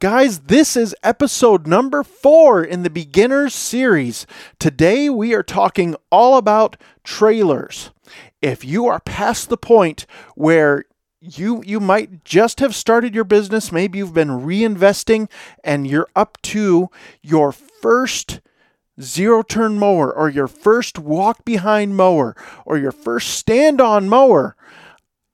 Guys, this is episode number four in the beginners series. Today we are talking all about trailers. If you are past the point where you you might just have started your business, maybe you've been reinvesting and you're up to your first zero turn mower or your first walk behind mower or your first stand on mower,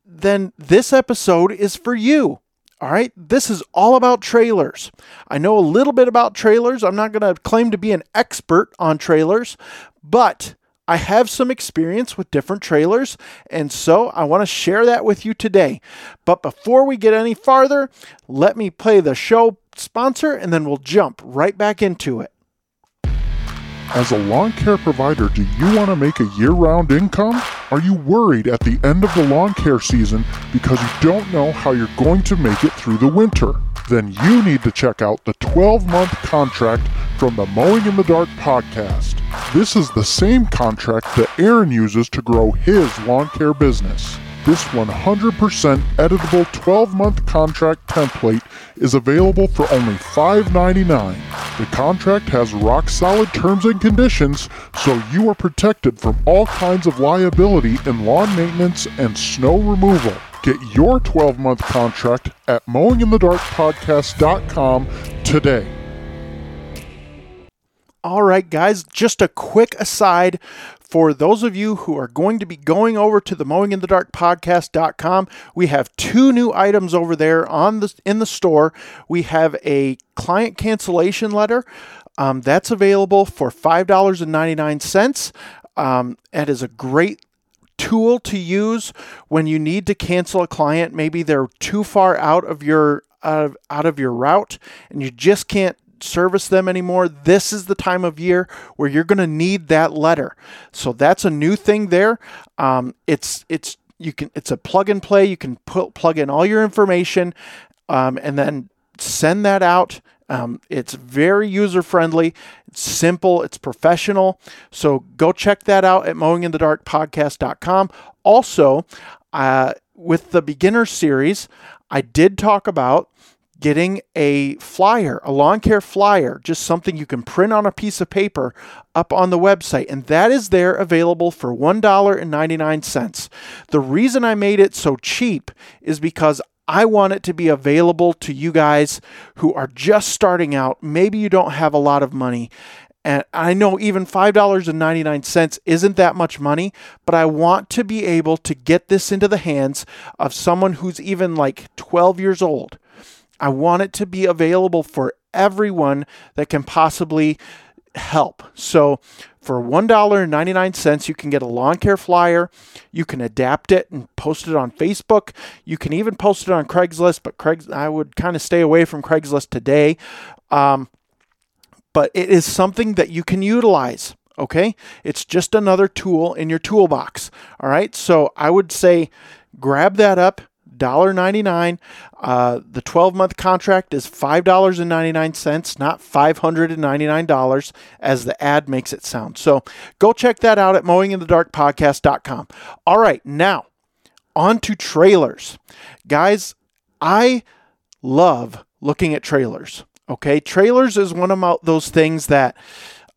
then this episode is for you. All right, this is all about trailers. I know a little bit about trailers. I'm not going to claim to be an expert on trailers, but I have some experience with different trailers, and so I want to share that with you today. But before we get any farther, let me play the show sponsor and then we'll jump right back into it. As a lawn care provider, do you want to make a year round income? Are you worried at the end of the lawn care season because you don't know how you're going to make it through the winter? Then you need to check out the 12 month contract from the Mowing in the Dark podcast. This is the same contract that Aaron uses to grow his lawn care business. This 100% editable 12 month contract template is available for only $5.99. The contract has rock solid terms and conditions, so you are protected from all kinds of liability in lawn maintenance and snow removal. Get your 12 month contract at mowinginthedarkpodcast.com today. All right, guys, just a quick aside for those of you who are going to be going over to the mowinginthedarkpodcast.com we have two new items over there on the in the store. We have a client cancellation letter um, that's available for $5.99 um, it is a great tool to use when you need to cancel a client. Maybe they're too far out of your out of your route and you just can't service them anymore, this is the time of year where you're going to need that letter. So that's a new thing there. Um, it's it's you can it's a plug and play. You can put plug in all your information, um, and then send that out. Um, it's very user friendly, it's simple, it's professional. So go check that out at mowinginthedarkpodcast.com. Also, uh, with the beginner series, I did talk about getting a flyer, a lawn care flyer, just something you can print on a piece of paper up on the website. And that is there available for $1.99. The reason I made it so cheap is because I want it to be available to you guys who are just starting out. Maybe you don't have a lot of money. And I know even $5.99 isn't that much money, but I want to be able to get this into the hands of someone who's even like 12 years old I want it to be available for everyone that can possibly help. So for $1.99, you can get a lawn care flyer. You can adapt it and post it on Facebook. You can even post it on Craigslist, but Craig's I would kind of stay away from Craigslist today. Um, but it is something that you can utilize. Okay, it's just another tool in your toolbox. All right, so I would say grab that up, $1.99. Uh, the 12 month contract is $5.99, not $599, as the ad makes it sound. So go check that out at mowinginthedarkpodcast.com. All right, now on to trailers. Guys, I love looking at trailers. Okay, trailers is one of those things that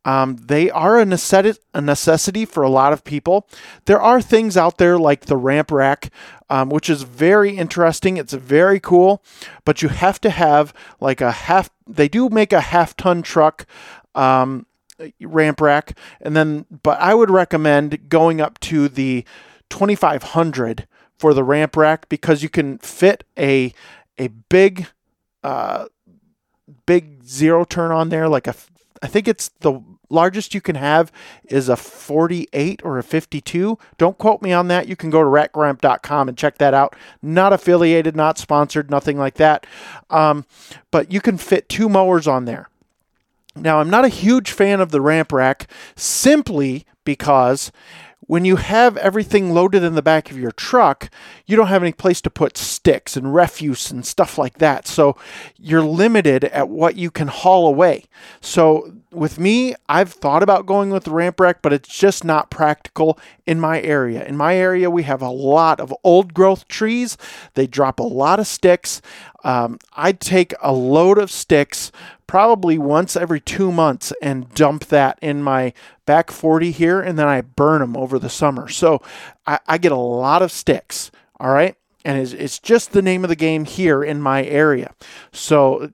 um, they are a necessity, a necessity for a lot of people. There are things out there like the ramp rack, um, which is very interesting. It's very cool, but you have to have like a half. They do make a half ton truck. Um, ramp rack and then but i would recommend going up to the 2500 for the ramp rack because you can fit a a big uh big zero turn on there like a I think it's the largest you can have is a 48 or a 52. Don't quote me on that. You can go to rackramp.com and check that out. Not affiliated, not sponsored, nothing like that. Um, but you can fit two mowers on there. Now, I'm not a huge fan of the ramp rack simply because when you have everything loaded in the back of your truck, you don't have any place to put sticks and refuse and stuff like that. So you're limited at what you can haul away. So with me, I've thought about going with the ramp rack, but it's just not practical in my area. In my area, we have a lot of old growth trees. They drop a lot of sticks. Um, I'd take a load of sticks probably once every two months and dump that in my back 40 here, and then I burn them over the summer. So I, I get a lot of sticks. All right. And it's, it's just the name of the game here in my area. So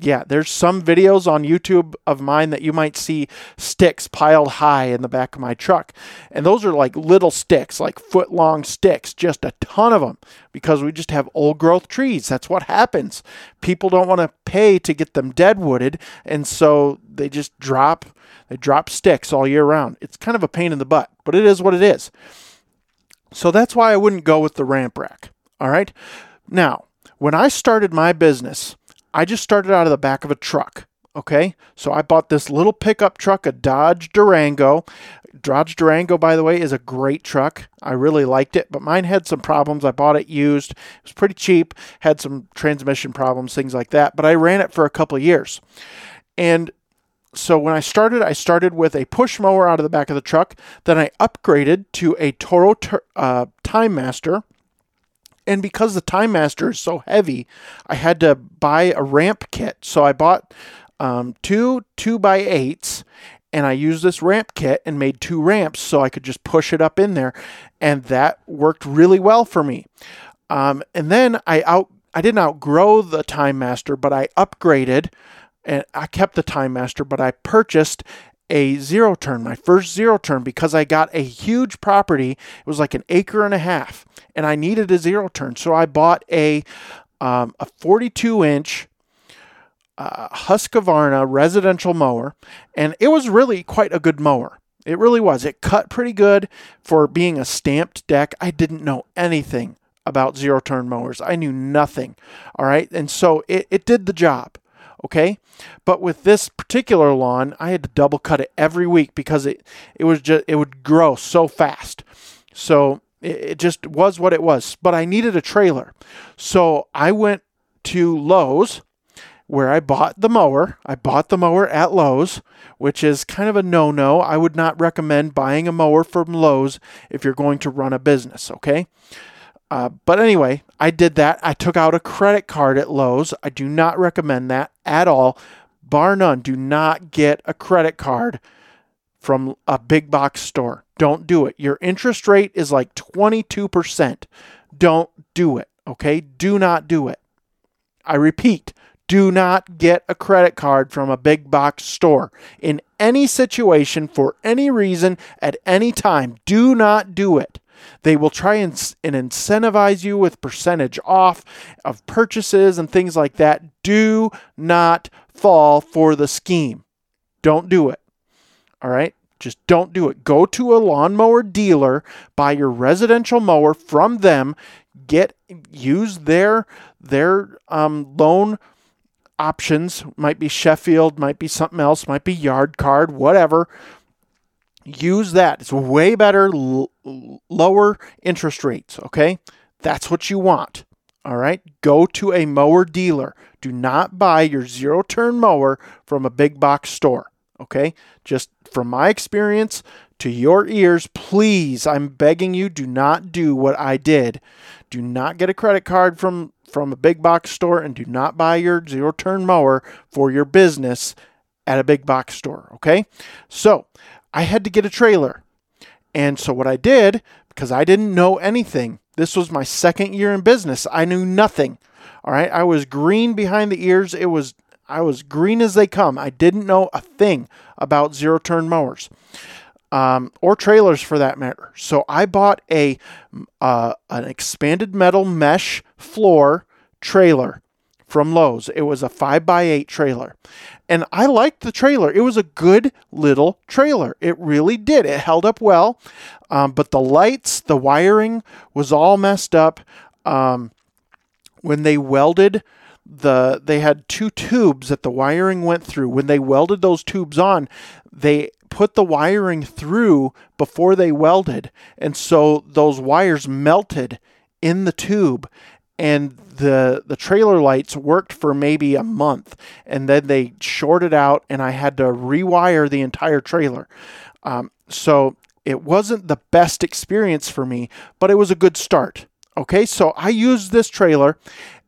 yeah, there's some videos on YouTube of mine that you might see sticks piled high in the back of my truck. And those are like little sticks, like foot long sticks, just a ton of them because we just have old growth trees. That's what happens. People don't want to pay to get them dead wooded, and so they just drop they drop sticks all year round. It's kind of a pain in the butt, but it is what it is. So that's why I wouldn't go with the ramp rack. All right? Now, when I started my business, I just started out of the back of a truck. Okay, so I bought this little pickup truck, a Dodge Durango. Dodge Durango, by the way, is a great truck. I really liked it, but mine had some problems. I bought it used. It was pretty cheap, had some transmission problems, things like that, but I ran it for a couple years. And so when I started, I started with a push mower out of the back of the truck. Then I upgraded to a Toro uh, Time Master and because the Time Master is so heavy, I had to buy a ramp kit. So I bought um, two two by eights, and I used this ramp kit and made two ramps so I could just push it up in there, and that worked really well for me. Um, and then I out I didn't outgrow the Time Master, but I upgraded, and I kept the Time Master, but I purchased a zero turn, my first zero turn, because I got a huge property. It was like an acre and a half, and I needed a zero turn. So I bought a um, a 42 inch uh, Husqvarna residential mower, and it was really quite a good mower. It really was. It cut pretty good for being a stamped deck. I didn't know anything about zero turn mowers. I knew nothing. All right. And so it, it did the job okay but with this particular lawn i had to double cut it every week because it it was just it would grow so fast so it, just was what it was but i needed a trailer so i went to Lowe's where I bought the mower. I bought the mower at Lowe's, which is kind of a no no. I would not recommend buying a mower from Lowe's if you're going to run a business, okay? Uh, but anyway, I did that. I took out a credit card at Lowe's. I do not recommend that at all. Bar none. Do not get a credit card from a big box store. Don't do it. Your interest rate is like 22%. Don't do it. Okay? Do not do it. I repeat, do not get a credit card from a big box store in any situation for any reason at any time. Do not do it. They will try and, and incentivize you with percentage off of purchases and things like that. Do not fall for the scheme. Don't do it. All right? Just don't do it. Go to a lawnmower dealer, buy your residential mower from them, get use their their um, loan options. Might be Sheffield, might be something else, might be Yard Card, whatever use that. It's way better, l- lower interest rates. Okay. That's what you want. All right. Go to a mower dealer. Do not buy your zero turn mower from a big box store. Okay. Just from my experience to your ears, please, I'm begging you, do not do what I did. Do not get a credit card from from a big box store and do not buy your zero turn mower for your business at a big box store. Okay. So I had to get a trailer. And so what I did, because I didn't know anything, this was my second year in business. I knew nothing. All right. I was green behind the ears. It was I was green as they come. I didn't know a thing about zero turn mowers. Um, or trailers for that matter. So I bought a uh, an expanded metal mesh floor trailer from Lowe's. It was a 5 by 8 trailer. And I liked the trailer. It was a good little trailer. It really did. It held up well. Um, but the lights, the wiring was all messed up. Um, when they welded the they had two tubes that the wiring went through. When they welded those tubes on, they put the wiring through before they welded, and so those wires melted in the tube and the the trailer lights worked for maybe a month and then they shorted out and I had to rewire the entire trailer. Um, so it wasn't the best experience for me, but it was a good start. Okay, so I used this trailer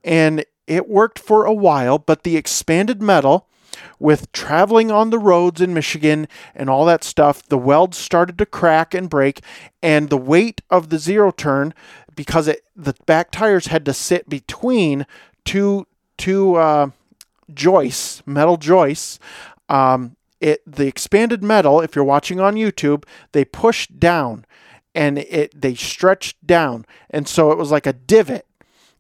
and it worked for a while, but the expanded metal with traveling on the roads in Michigan and all that stuff, the welds started to crack and break, and the weight of the zero turn because it the back tires had to sit between two two uh, joists, metal joists. Um, it the expanded metal. If you're watching on YouTube, they pushed down, and it they stretched down, and so it was like a divot.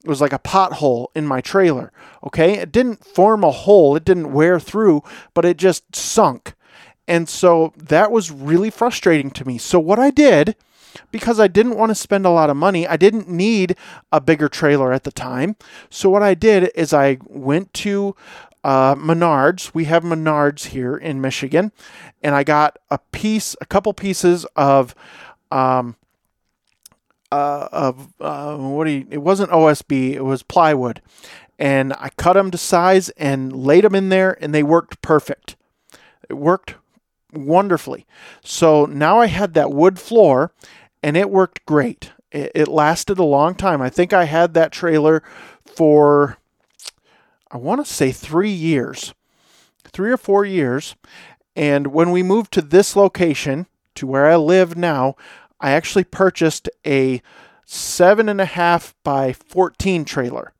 It was like a pothole in my trailer. Okay, it didn't form a hole. It didn't wear through, but it just sunk. And so that was really frustrating to me. So what I did because I didn't want to spend a lot of money. I didn't need a bigger trailer at the time. So what I did is I went to uh, Menards. We have Menards here in Michigan, and I got a piece, a couple pieces of, um, uh, of uh, what do you? It wasn't OSB. It was plywood, and I cut them to size and laid them in there, and they worked perfect. It worked wonderfully. So now I had that wood floor and it worked great. It, it lasted a long time. I think I had that trailer for, I want to say three years, three or four years. And when we moved to this location, to where I live now, I actually purchased a seven and a half by 14 trailer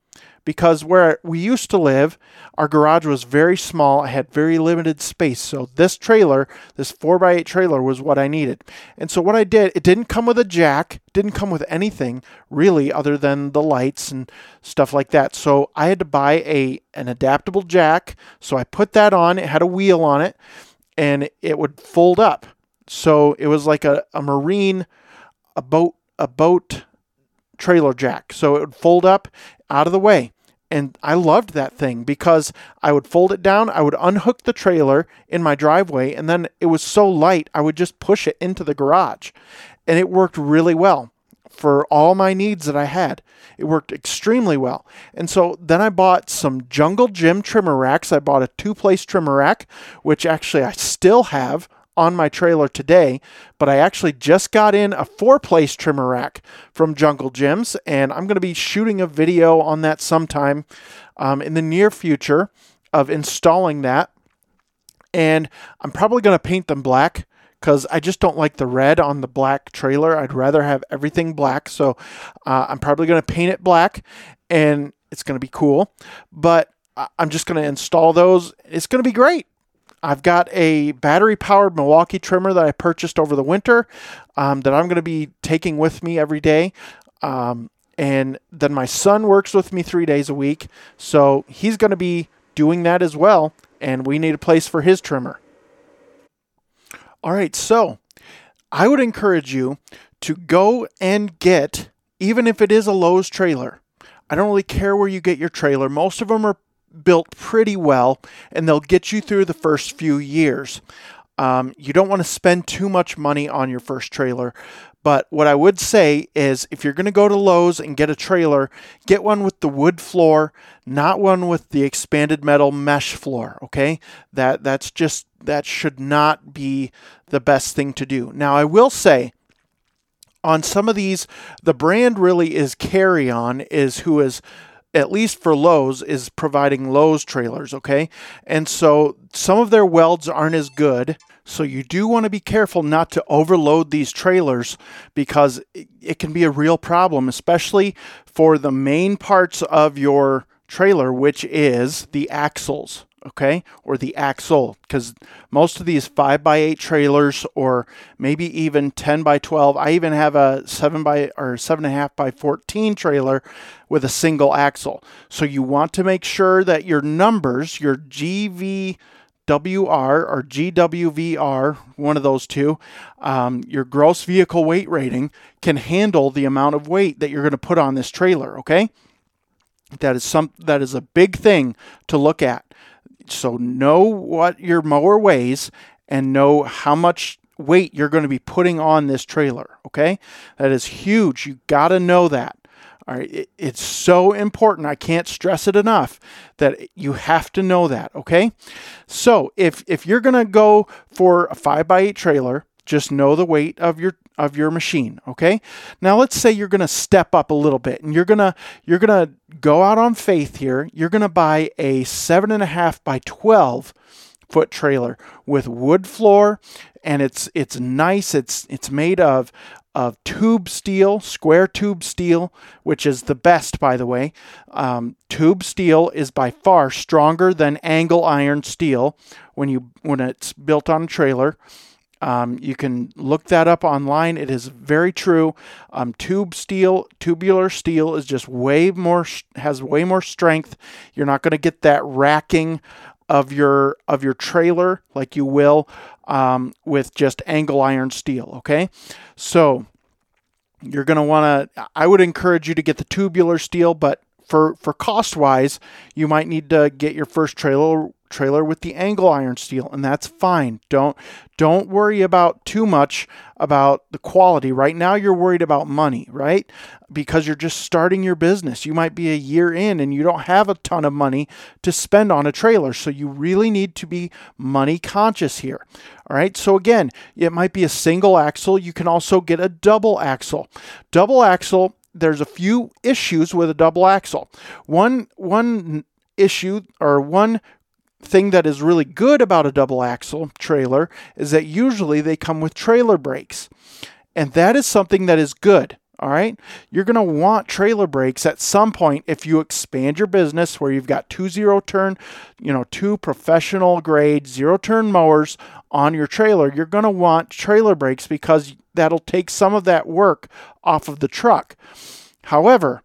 because where we used to live, our garage was very small. I had very limited space. So this trailer, this 4x8 trailer, was what I needed. And so what I did, it didn't come with a jack, didn't come with anything really other than the lights and stuff like that. So I had to buy a an adaptable jack. So I put that on. It had a wheel on it and it would fold up. So it was like a, a marine, a boat, a boat trailer jack. So it would fold up out of the way. And I loved that thing because I would fold it down, I would unhook the trailer in my driveway, and then it was so light, I would just push it into the garage. And it worked really well for all my needs that I had. It worked extremely well. And so then I bought some Jungle Jim trimmer racks. I bought a two place trimmer rack, which actually I still have on my trailer today, but I actually just got in a four place trimmer rack from Jungle Jim's, and I'm going to be shooting a video on that sometime um, in the near future of installing that. And I'm probably going to paint them black because I just don't like the red on the black trailer. I'd rather have everything black. So uh, I'm probably going to paint it black and it's going to be cool. But I'm just going to install those. It's going to be great. I've got a battery powered Milwaukee trimmer that I purchased over the winter um, that I'm going to be taking with me every day. Um, and then my son works with me three days a week. So he's going to be doing that as well. And we need a place for his trimmer. All right. So I would encourage you to go and get, even if it is a Lowe's trailer. I don't really care where you get your trailer. Most of them are built pretty well and they'll get you through the first few years. Um, you don't want to spend too much money on your first trailer. But what I would say is if you're going to go to Lowe's and get a trailer, get one with the wood floor, not one with the expanded metal mesh floor, okay? That that's just that should not be the best thing to do. Now I will say on some of these the brand really is Carry On is who is at least for Lowe's, is providing Lowe's trailers, okay? And so some of their welds aren't as good. So you do want to be careful not to overload these trailers because it can be a real problem, especially for the main parts of your trailer, which is the axles okay, or the axle, because most of these 5 by 8 trailers, or maybe even 10 by 12, I even have a 7 by or 7.5 by 14 trailer with a single axle. So you want to make sure that your numbers, your GVWR or GWVR, one of those two, um, your gross vehicle weight rating can handle the amount of weight that you're going to put on this trailer, okay? That is some that is a big thing to look at. So know what your mower weighs and know how much weight you're going to be putting on this trailer, okay? That is huge. You got to know that. All right, it, it's so important. I can't stress it enough that you have to know that. Okay, so if if you're gonna go for a five by eight trailer, just know the weight of your of your machine. Okay, now let's say you're gonna step up a little bit and you're gonna you're gonna go out on faith here. You're gonna buy a seven and a half by twelve foot trailer with wood floor and it's it's nice it's it's made of of tube steel, square tube steel, which is the best, by the way. Um, tube steel is by far stronger than angle iron steel when you when it's built on a trailer. Um, you can look that up online. It is very true. Um, tube steel, tubular steel, is just way more has way more strength. You're not going to get that racking of your of your trailer like you will um, with just angle iron steel. Okay, so you're going to want to. I would encourage you to get the tubular steel, but for for cost wise, you might need to get your first trailer trailer with the angle iron steel and that's fine. Don't don't worry about too much about the quality. Right now you're worried about money, right? Because you're just starting your business. You might be a year in and you don't have a ton of money to spend on a trailer. So you really need to be money conscious here. All right? So again, it might be a single axle. You can also get a double axle. Double axle there's a few issues with a double axle. One one issue or one thing that is really good about a double axle trailer is that usually they come with trailer brakes. And that is something that is good. All right. You're going to want trailer brakes at some point if you expand your business where you've got two zero turn, you know, two professional grade zero turn mowers on your trailer. You're going to want trailer brakes because that'll take some of that work off of the truck. However,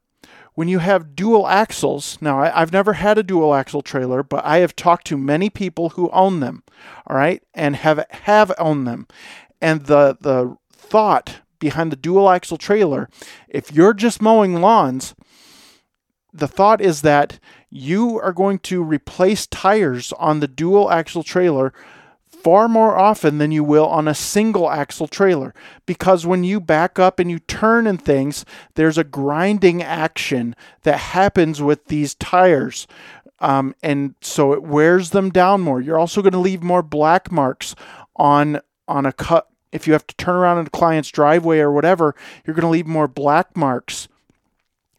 when you have dual axles, now I, have never had a dual axle trailer, but I have talked to many people who own them, all right, and have have owned them. And the the thought behind the dual axle trailer, if you're just mowing lawns, the thought is that you are going to replace tires on the dual axle trailer far more often than you will on a single axle trailer because when you back up and you turn and things, there's a grinding action that happens with these tires. Um, and so it wears them down more. You're also going to leave more black marks on on a cut. If you have to turn around in a client's driveway or whatever, you're going to leave more black marks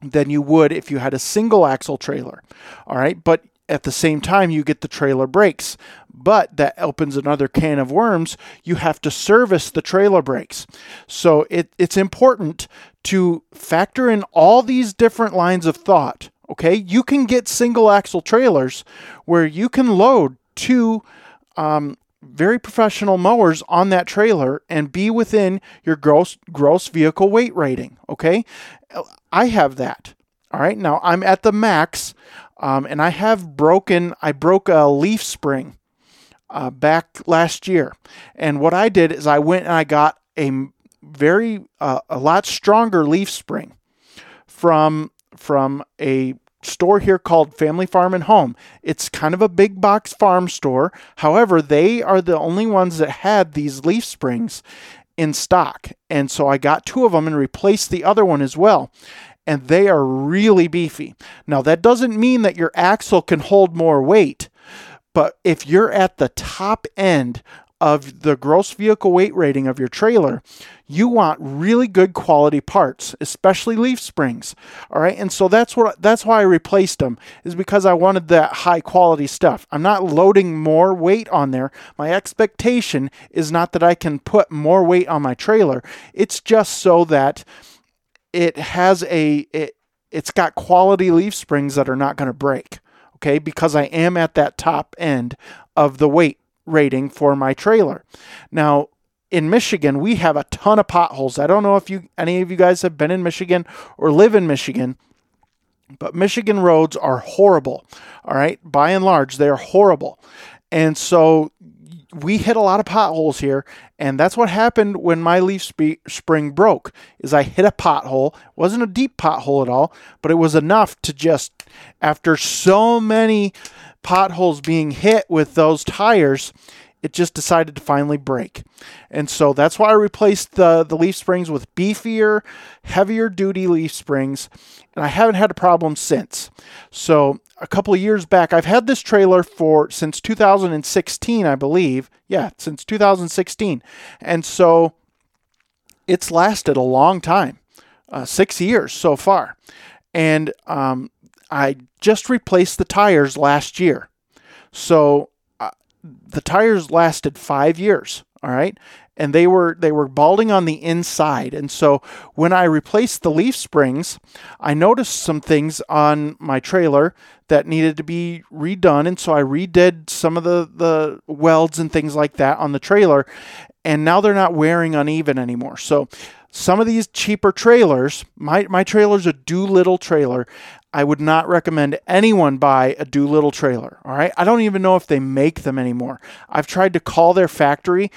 than you would if you had a single axle trailer. All right, but at the same time you get the trailer brakes but that opens another can of worms. You have to service the trailer brakes so it, it's important to factor in all these different lines of thought okay? You can get single axle trailers where you can load two um, very professional mowers on that trailer and be within your gross gross vehicle weight rating okay? I have that all right now i'm at the max um, and I have broken, I broke a leaf spring uh, back last year. And what I did is I went and I got a very, uh, a lot stronger leaf spring from, from a store here called Family Farm and Home. It's kind of a big box farm store. However, they are the only ones that had these leaf springs in stock. And so I got two of them and replaced the other one as well and they are really beefy. Now, that doesn't mean that your axle can hold more weight, but if you're at the top end of the gross vehicle weight rating of your trailer, you want really good quality parts, especially leaf springs. All right, and so that's what that's why I replaced them is because I wanted that high quality stuff. I'm not loading more weight on there. My expectation is not that I can put more weight on my trailer. It's just so that it has a it, it's got quality leaf springs that are not going to break. Okay, because I am at that top end of the weight rating for my trailer. Now, in Michigan, we have a ton of potholes. I don't know if you any of you guys have been in Michigan or live in Michigan, but Michigan roads are horrible. All right, by and large, they are horrible. And so we hit a lot of potholes here, and that's what happened when my leaf sp- spring broke. Is I hit a pothole. It wasn't a deep pothole at all, but it was enough to just after so many potholes being hit with those tires, it just decided to finally break. And so that's why I replaced the, the leaf springs with beefier, heavier duty leaf springs, and I haven't had a problem since. So a couple of years back, I've had this trailer for since 2016, I believe. Yeah, since 2016. And so it's lasted a long time, uh, six years so far. And um, I just replaced the tires last year. So the tires lasted five years. All right. And they were they were balding on the inside. And so when I replaced the leaf springs, I noticed some things on my trailer that needed to be redone. And so I redid some of the, the welds and things like that on the trailer. And now they're not wearing uneven anymore. So some of these cheaper trailers, my, my trailer's a Doolittle trailer. I would not recommend anyone buy a Doolittle trailer. All right. I don't even know if they make them anymore. I've tried to call their factory.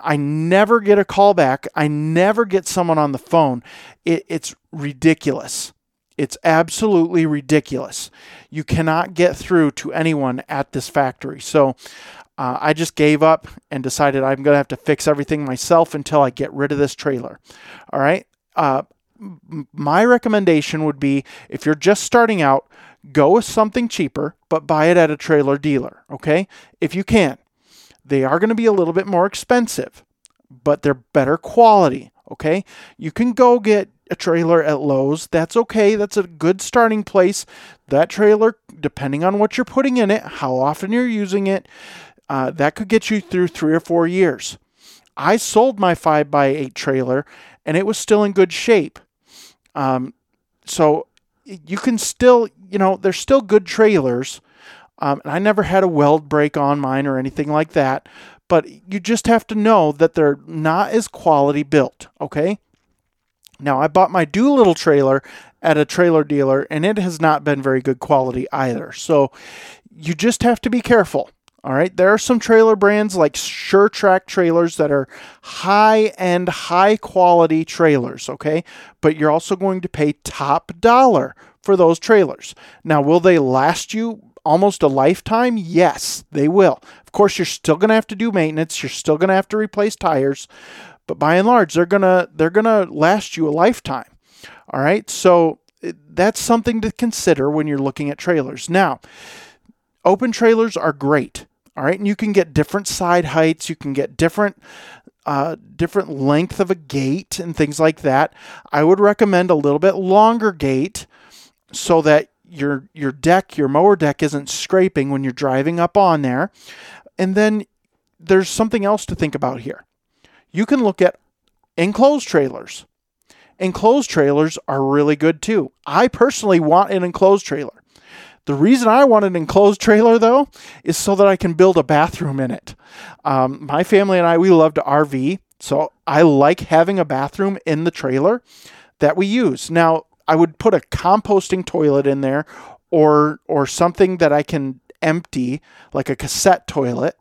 I never get a call back. I never get someone on the phone. It, it's ridiculous. It's absolutely ridiculous. You cannot get through to anyone at this factory. So uh, I just gave up and decided I'm going to have to fix everything myself until I get rid of this trailer. All right. Uh, my recommendation would be if you're just starting out, go with something cheaper, but buy it at a trailer dealer. Okay. If you can, they are going to be a little bit more expensive, but they're better quality. Okay. You can go get a trailer at Lowe's. That's okay. That's a good starting place. That trailer, depending on what you're putting in it, how often you're using it, uh, that could get you through three or four years. I sold my 5x8 trailer and it was still in good shape. Um, so you can still, you know, there's still good trailers. Um, and I never had a weld break on mine or anything like that. But you just have to know that they're not as quality built, okay? Now, I bought my Doolittle trailer at a trailer dealer, and it has not been very good quality either. So you just have to be careful. All right, there are some trailer brands like Sure-Trac trailers that are high end, high quality trailers, okay? But you're also going to pay top dollar for those trailers. Now, will they last you almost a lifetime? Yes, they will. Of course, you're still going to have to do maintenance, you're still going to have to replace tires, but by and large they're going to they're going to last you a lifetime. All right? So that's something to consider when you're looking at trailers. Now, open trailers are great. All right, and you can get different side heights, you can get different uh, different length of a gate and things like that. I would recommend a little bit longer gate so that your your deck, your mower deck isn't scraping when you're driving up on there. And then there's something else to think about here you can look at enclosed trailers. Enclosed trailers are really good too. I personally want an enclosed trailer. The reason I want an enclosed trailer, though, is so that I can build a bathroom in it. Um, my family and I, we love to RV, so I like having a bathroom in the trailer that we use. Now, I would put a composting toilet in there or or something that I can empty, like a cassette toilet.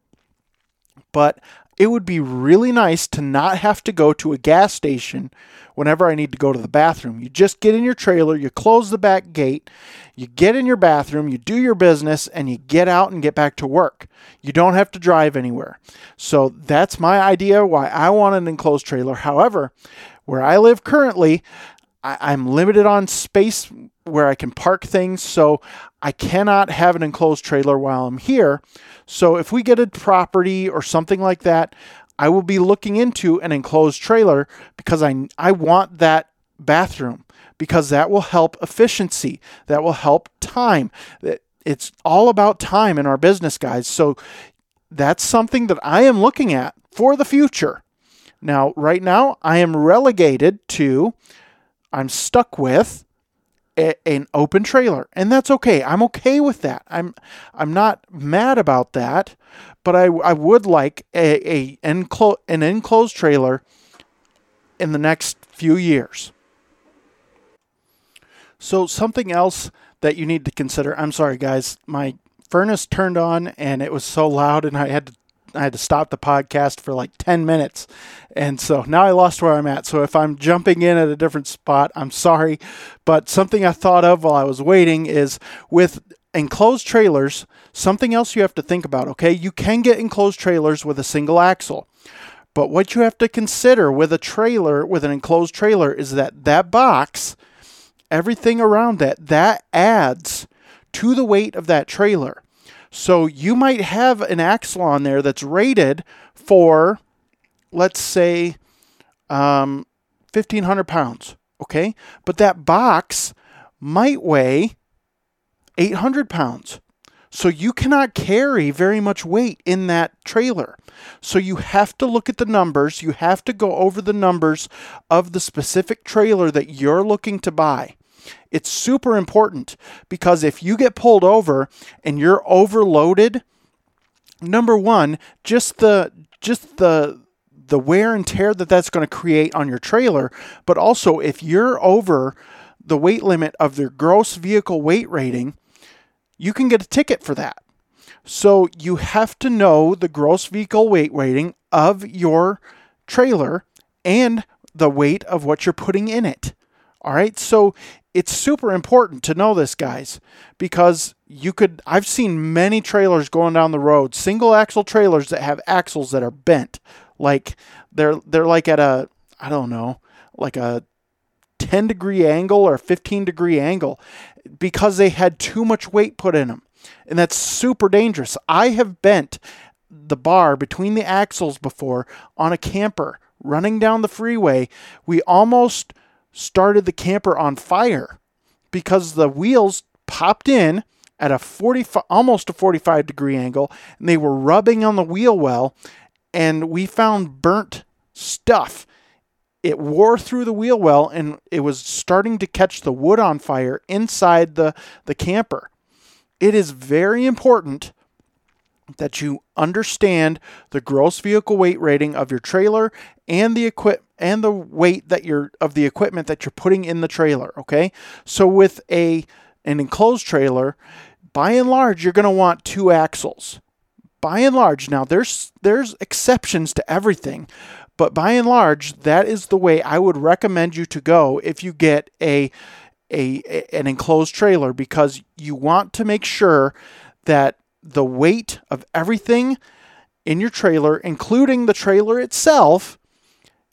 But it would be really nice to not have to go to a gas station whenever I need to go to the bathroom. You just get in your trailer, you close the back gate, you get in your bathroom, you do your business, and you get out and get back to work. You don't have to drive anywhere. So that's my idea why I want an enclosed trailer. However, where I live currently, I, am limited on space where I can park things, so I cannot have an enclosed trailer while I'm here. So if we get a property or something like that, I will be looking into an enclosed trailer because I I want that bathroom because that will help efficiency. That will help time. It's all about time in our business, guys. So that's something that I am looking at for the future. Now, right now, I am relegated to I'm stuck with a, an open trailer, and that's okay. I'm okay with that. I'm I'm not mad about that, but I I would like a, a enclo- an enclosed trailer in the next few years. So something else that you need to consider. I'm sorry, guys. My furnace turned on and it was so loud, and I had to I had to stop the podcast for like 10 minutes. And so now I lost where I'm at. So if I'm jumping in at a different spot, I'm sorry. But something I thought of while I was waiting is with enclosed trailers, something else you have to think about, okay? You can get enclosed trailers with a single axle. But what you have to consider with a trailer, with an enclosed trailer, is that that box, everything around that, that adds to the weight of that trailer. So you might have an axle on there that's rated for, let's say, um, 1,500 pounds. Okay. But that box might weigh 800 pounds. So you cannot carry very much weight in that trailer. So you have to look at the numbers. You have to go over the numbers of the specific trailer that you're looking to buy. It's super important because if you get pulled over and you're overloaded, number 1, just the just the the wear and tear that that's going to create on your trailer, but also if you're over the weight limit of your gross vehicle weight rating, you can get a ticket for that. So you have to know the gross vehicle weight rating of your trailer and the weight of what you're putting in it. All right. So it's super important to know this, guys, because you could. I've seen many trailers going down the road, single axle trailers that have axles that are bent, like they're they're like at a I don't know, like a 10 degree angle or 15 degree angle because they had too much weight put in them. And that's super dangerous. I have bent the bar between the axles before on a camper running down the freeway. We almost started the camper on fire because the wheels popped in at a 40 almost a 45 degree angle and they were rubbing on the wheel well and we found burnt stuff it wore through the wheel well and it was starting to catch the wood on fire inside the, the camper. It is very important that you understand the gross vehicle weight rating of your trailer and the equip and the weight that you're of the equipment that you're putting in the trailer, okay? So with a an enclosed trailer, by and large you're going to want two axles. By and large, now there's there's exceptions to everything, but by and large, that is the way I would recommend you to go if you get a, a, an enclosed trailer because you want to make sure that the weight of everything in your trailer, including the trailer itself,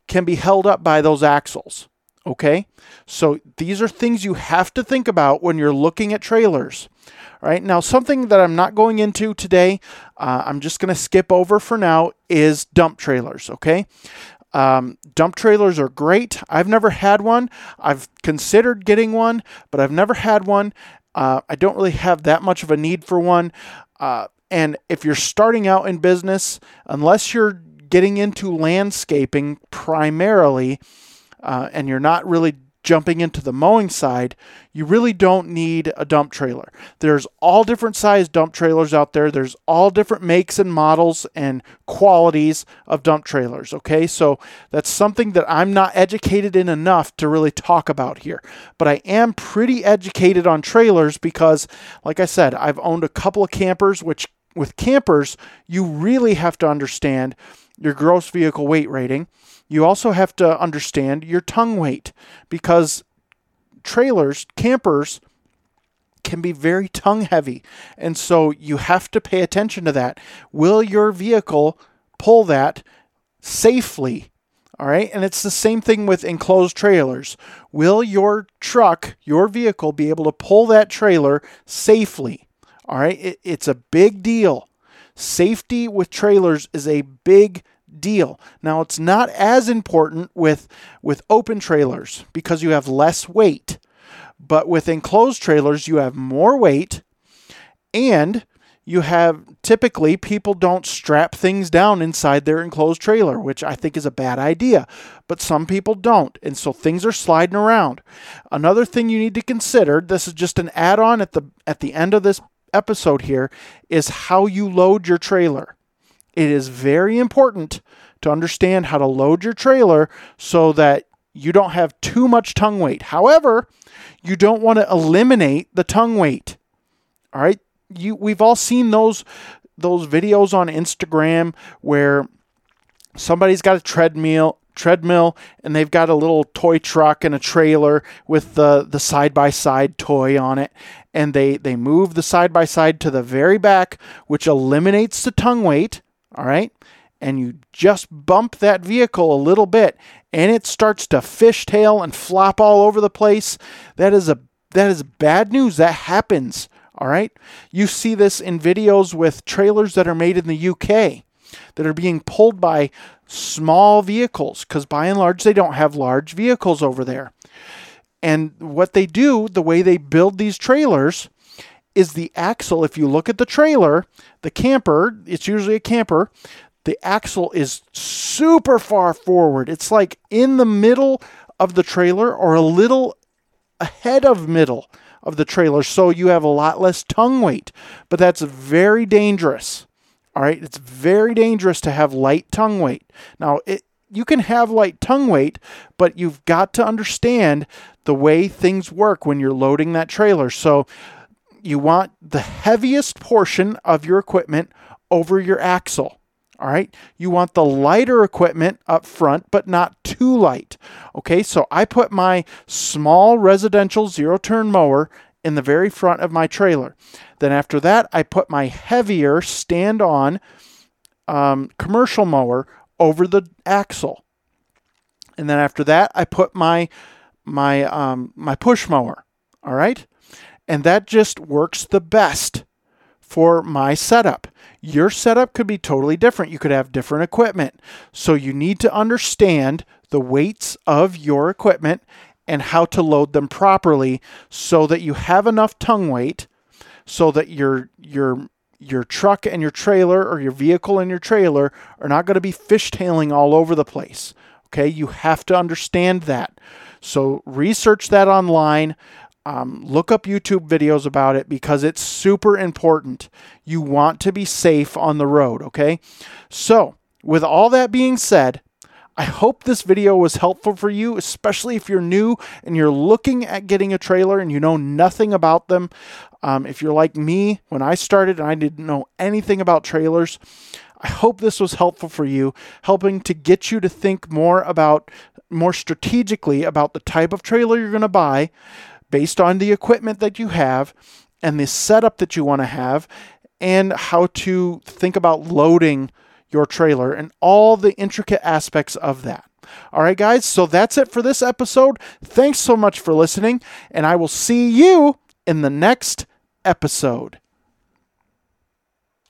can be held up by those axles. Okay? So these are things you have to think about when you're looking at trailers. All right, now something that I'm not going into today, uh, I'm just going to skip over for now, is dump trailers. Okay, um, dump trailers are great. I've never had one. I've considered getting one, but I've never had one. Uh, I don't really have that much of a need for one. Uh, and if you're starting out in business, unless you're getting into landscaping primarily, uh, and you're not really jumping into the mowing side, you really don't need a dump trailer. There's all different size dump trailers out there. There's all different makes and models and qualities of dump trailers, okay? So that's something that I'm not educated in enough to really talk about here. But I am pretty educated on trailers because like I said, I've owned a couple of campers which with campers, you really have to understand your gross vehicle weight rating you also have to understand your tongue weight because trailers, campers, can be very tongue heavy. And so you have to pay attention to that. Will your vehicle pull that safely? All right. And it's the same thing with enclosed trailers. Will your truck, your vehicle, be able to pull that trailer safely? All right. It, it's a big deal. Safety with trailers is a big deal. Now it's not as important with with open trailers because you have less weight. But with enclosed trailers you have more weight and you have typically people don't strap things down inside their enclosed trailer, which I think is a bad idea. But some people don't, and so things are sliding around. Another thing you need to consider, this is just an add-on at the at the end of this episode here, is how you load your trailer. It is very important to understand how to load your trailer so that you don't have too much tongue weight. However, you don't want to eliminate the tongue weight. All right? You we've all seen those those videos on Instagram where somebody's got a treadmill treadmill and they've got a little toy truck and a trailer with the the side by side toy on it and they they move the side by side to the very back which eliminates the tongue weight all right? And you just bump that vehicle a little bit and it starts to fishtail and flop all over the place. That is a that is bad news. That happens all right? You see this in videos with trailers that are made in the UK that are being pulled by small vehicles because by and large they don't have large vehicles over there. And what they do, the way they build these trailers, is the axle. If you look at the trailer, the camper, it's usually a camper, the axle is super far forward. It's like in the middle of the trailer or a little ahead of middle of the trailer so you have a lot less tongue weight but that's very dangerous all right, it's very dangerous to have light tongue weight. Now, it, you can have light tongue weight, but you've got to understand the way things work when you're loading that trailer. So, you want the heaviest portion of your equipment over your axle. All right. You want the lighter equipment up front, but not too light. Okay. So I put my small residential zero turn mower in the very front of my trailer. Then after that, I put my heavier stand on um, commercial mower over the axle. And then after that, I put my my um, my push mower. All right, and that just works the best for my setup. Your setup could be totally different. You could have different equipment. So you need to understand the weights of your equipment and how to load them properly so that you have enough tongue weight so that your your your truck and your trailer or your vehicle and your trailer are not going to be fishtailing all over the place. Okay, you have to understand that. So research that online. Um, look up YouTube videos about it because it's super important. You want to be safe on the road. Okay, so with all that being said, I hope this video was helpful for you, especially if you're new and you're looking at getting a trailer and you know nothing about them. Um, if you're like me, when I started and I didn't know anything about trailers, I hope this was helpful for you, helping to get you to think more about, more strategically about the type of trailer you're going to buy based on the equipment that you have and the setup that you want to have and how to think about loading your trailer and all the intricate aspects of that. All right, guys, so that's it for this episode. Thanks so much for listening, and I will see you in the next episode.